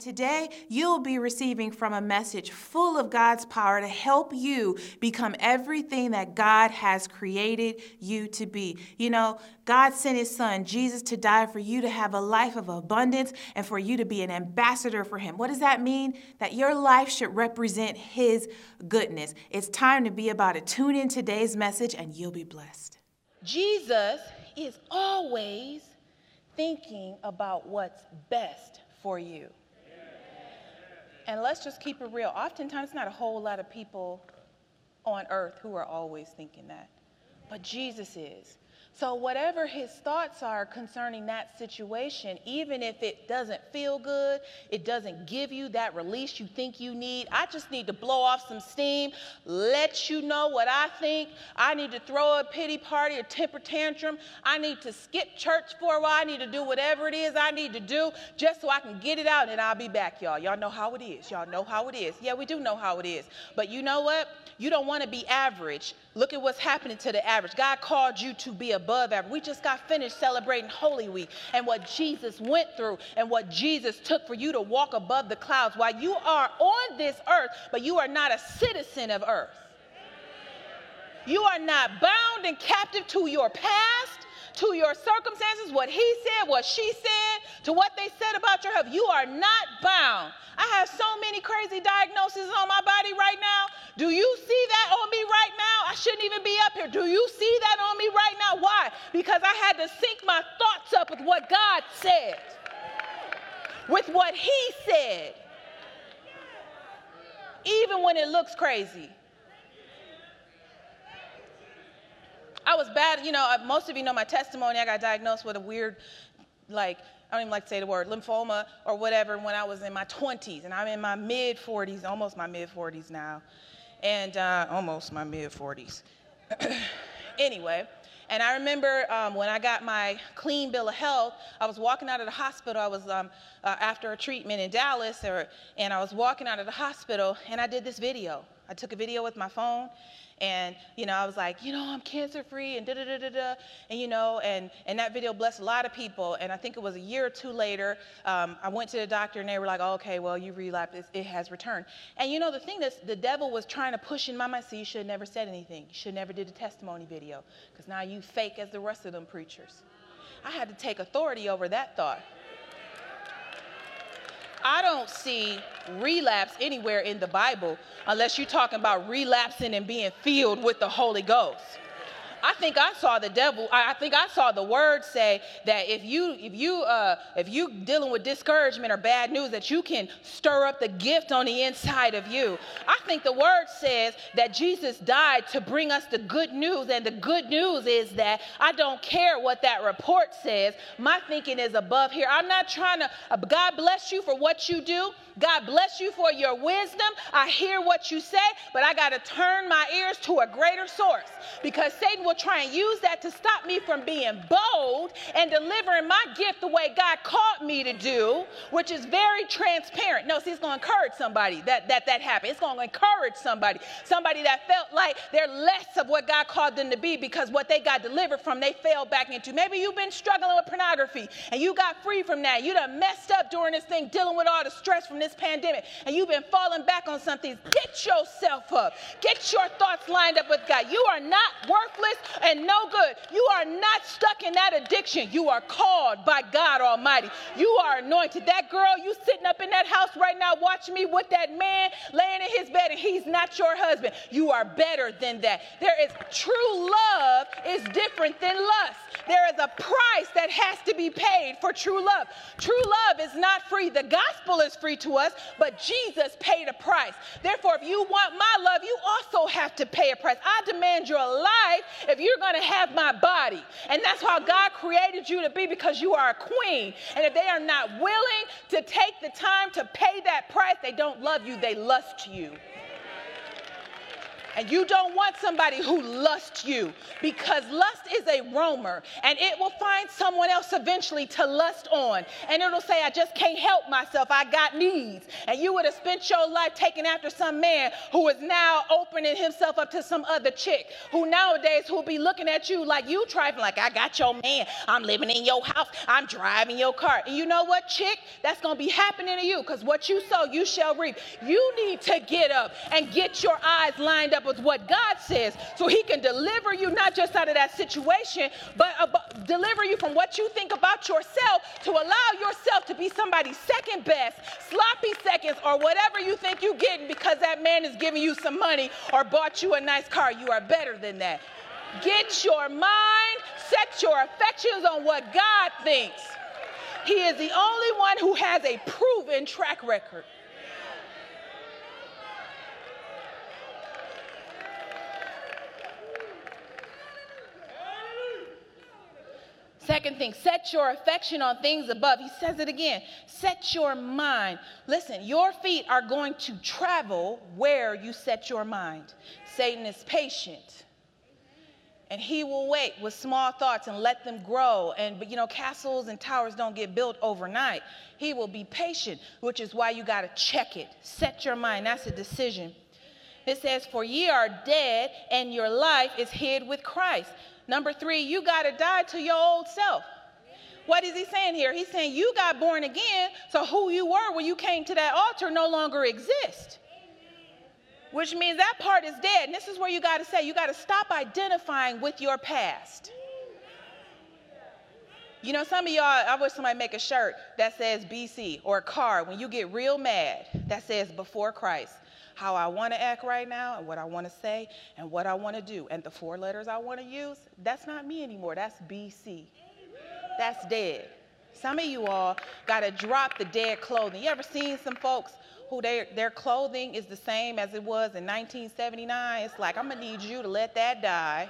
today you'll be receiving from a message full of God's power to help you become everything that God has created you to be. You know, God sent his son, Jesus, to die for you to have a life of abundance and for you to be an ambassador for him. What does that mean? That your life should represent his goodness. It's time to be about it. Tune in today's message and you'll be blessed. Jesus is always thinking about what's best for you. And let's just keep it real. Oftentimes, not a whole lot of people on earth who are always thinking that, but Jesus is. So, whatever his thoughts are concerning that situation, even if it doesn't feel good, it doesn't give you that release you think you need, I just need to blow off some steam, let you know what I think. I need to throw a pity party, a temper tantrum. I need to skip church for a while. I need to do whatever it is I need to do just so I can get it out and I'll be back, y'all. Y'all know how it is. Y'all know how it is. Yeah, we do know how it is. But you know what? You don't want to be average. Look at what's happening to the average. God called you to be above average. We just got finished celebrating Holy Week and what Jesus went through and what Jesus took for you to walk above the clouds while you are on this earth, but you are not a citizen of earth. You are not bound and captive to your past, to your circumstances, what he said, what she said, to what they said about your health. You are not bound. I have so many crazy diagnoses on my body right now. Do you see that on me right now? I shouldn't even be up here. Do you see that on me right now? Why? Because I had to sync my thoughts up with what God said, with what He said, even when it looks crazy. I was bad, you know, uh, most of you know my testimony. I got diagnosed with a weird, like, I don't even like to say the word, lymphoma or whatever when I was in my 20s. And I'm in my mid 40s, almost my mid 40s now and uh, almost my mid 40s. anyway, and I remember um, when I got my clean bill of health, I was walking out of the hospital. I was um, uh, after a treatment in Dallas, or, and I was walking out of the hospital, and I did this video. I took a video with my phone, and you know i was like you know i'm cancer free and da da da da da and you know and and that video blessed a lot of people and i think it was a year or two later um, i went to the doctor and they were like oh, okay well you relapsed it, it has returned. And you know the thing that the devil was trying to push in my mind so you should have never said anything. You should never did a testimony video because now you fake as the rest of them preachers. I had to take authority over that thought I don't see relapse anywhere in the Bible unless you're talking about relapsing and being filled with the Holy Ghost. I think I saw the devil. I think I saw the word say that if you if you uh, if you dealing with discouragement or bad news, that you can stir up the gift on the inside of you. I think the word says that Jesus died to bring us the good news, and the good news is that I don't care what that report says. My thinking is above here. I'm not trying to. Uh, God bless you for what you do. God bless you for your wisdom. I hear what you say, but I got to turn my ears to a greater source because Satan will try and use that to stop me from being bold and delivering my gift the way God called me to do, which is very transparent. No, see, it's going to encourage somebody that that, that happened. It's going to encourage somebody, somebody that felt like they're less of what God called them to be because what they got delivered from, they fell back into. Maybe you've been struggling with pornography and you got free from that. You done messed up during this thing, dealing with all the stress from this pandemic, and you've been falling back on something. Get yourself up. Get your thoughts lined up with God. You are not worthless and no good. You are not stuck in that addiction. You are called by God Almighty. You are anointed. That girl, you sitting up in that house right now watching me with that man laying in his bed and he's not your husband. You are better than that. There is true love is different than lust. There is a price that has to be paid for true love. True love is not free. The gospel is free to us, but Jesus paid a price. Therefore, if you want my love, you also have to pay a price. I demand your life if you're going to have my body. And that's how God created you to be because you are a queen. And if they are not willing to take the time to pay that price, they don't love you, they lust you. And you don't want somebody who lusts you because lust is a roamer and it will find someone else eventually to lust on. And it'll say, I just can't help myself. I got needs. And you would have spent your life taking after some man who is now opening himself up to some other chick who nowadays will be looking at you like you trifling, like, I got your man. I'm living in your house. I'm driving your car. And you know what, chick? That's going to be happening to you because what you sow, you shall reap. You need to get up and get your eyes lined up with what God says so He can deliver you not just out of that situation, but about, deliver you from what you think about yourself to allow yourself to be somebody's second best, sloppy seconds, or whatever you think you're getting because that man is giving you some money or bought you a nice car. You are better than that. Get your mind, set your affections on what God thinks. He is the only one who has a proven track record. Second thing, set your affection on things above. He says it again. Set your mind. Listen, your feet are going to travel where you set your mind. Satan is patient. And he will wait with small thoughts and let them grow. And but you know, castles and towers don't get built overnight. He will be patient, which is why you got to check it. Set your mind. That's a decision. It says, For ye are dead, and your life is hid with Christ. Number three, you got to die to your old self. What is he saying here? He's saying you got born again, so who you were when you came to that altar no longer exists. Which means that part is dead. And this is where you got to say, you got to stop identifying with your past. You know, some of y'all, I wish somebody make a shirt that says BC or a car when you get real mad that says before Christ how I want to act right now and what I want to say and what I want to do. And the four letters I want to use, that's not me anymore. That's BC. That's dead. Some of you all got to drop the dead clothing. You ever seen some folks who their, their clothing is the same as it was in 1979? It's like, I'm going to need you to let that die,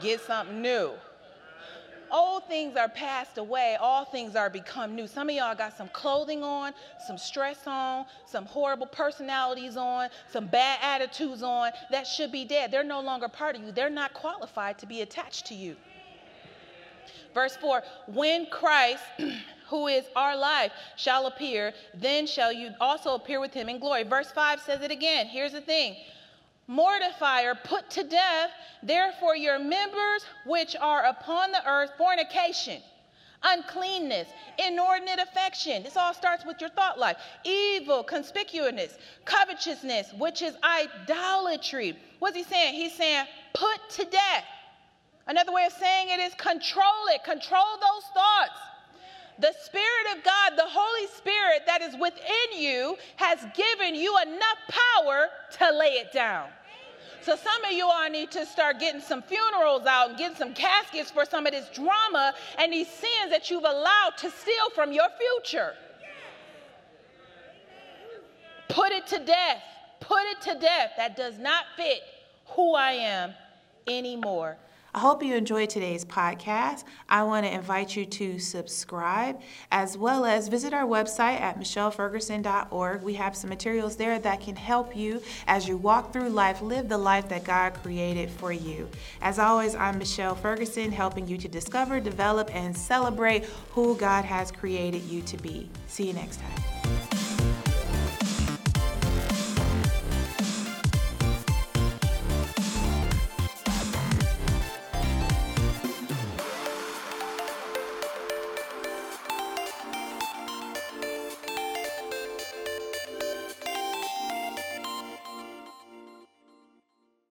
get something new old things are passed away, all things are become new. Some of y'all got some clothing on, some stress on, some horrible personalities on, some bad attitudes on that should be dead. They're no longer part of you, they're not qualified to be attached to you. Verse 4 When Christ, who is our life, shall appear, then shall you also appear with him in glory. Verse 5 says it again. Here's the thing mortify or put to death, therefore, your members which are upon the earth, fornication, uncleanness, inordinate affection. This all starts with your thought life. Evil, concupiscence, covetousness, which is idolatry. What's he saying? He's saying, put to death. Another way of saying it is control it, control those thoughts. The Spirit of God, the Holy Spirit that is within you, has given you enough power to lay it down. So some of you all need to start getting some funerals out and getting some caskets for some of this drama and these sins that you've allowed to steal from your future. Put it to death. Put it to death. That does not fit who I am anymore. I hope you enjoyed today's podcast. I want to invite you to subscribe as well as visit our website at michelleferguson.org. We have some materials there that can help you as you walk through life, live the life that God created for you. As always, I'm Michelle Ferguson, helping you to discover, develop, and celebrate who God has created you to be. See you next time.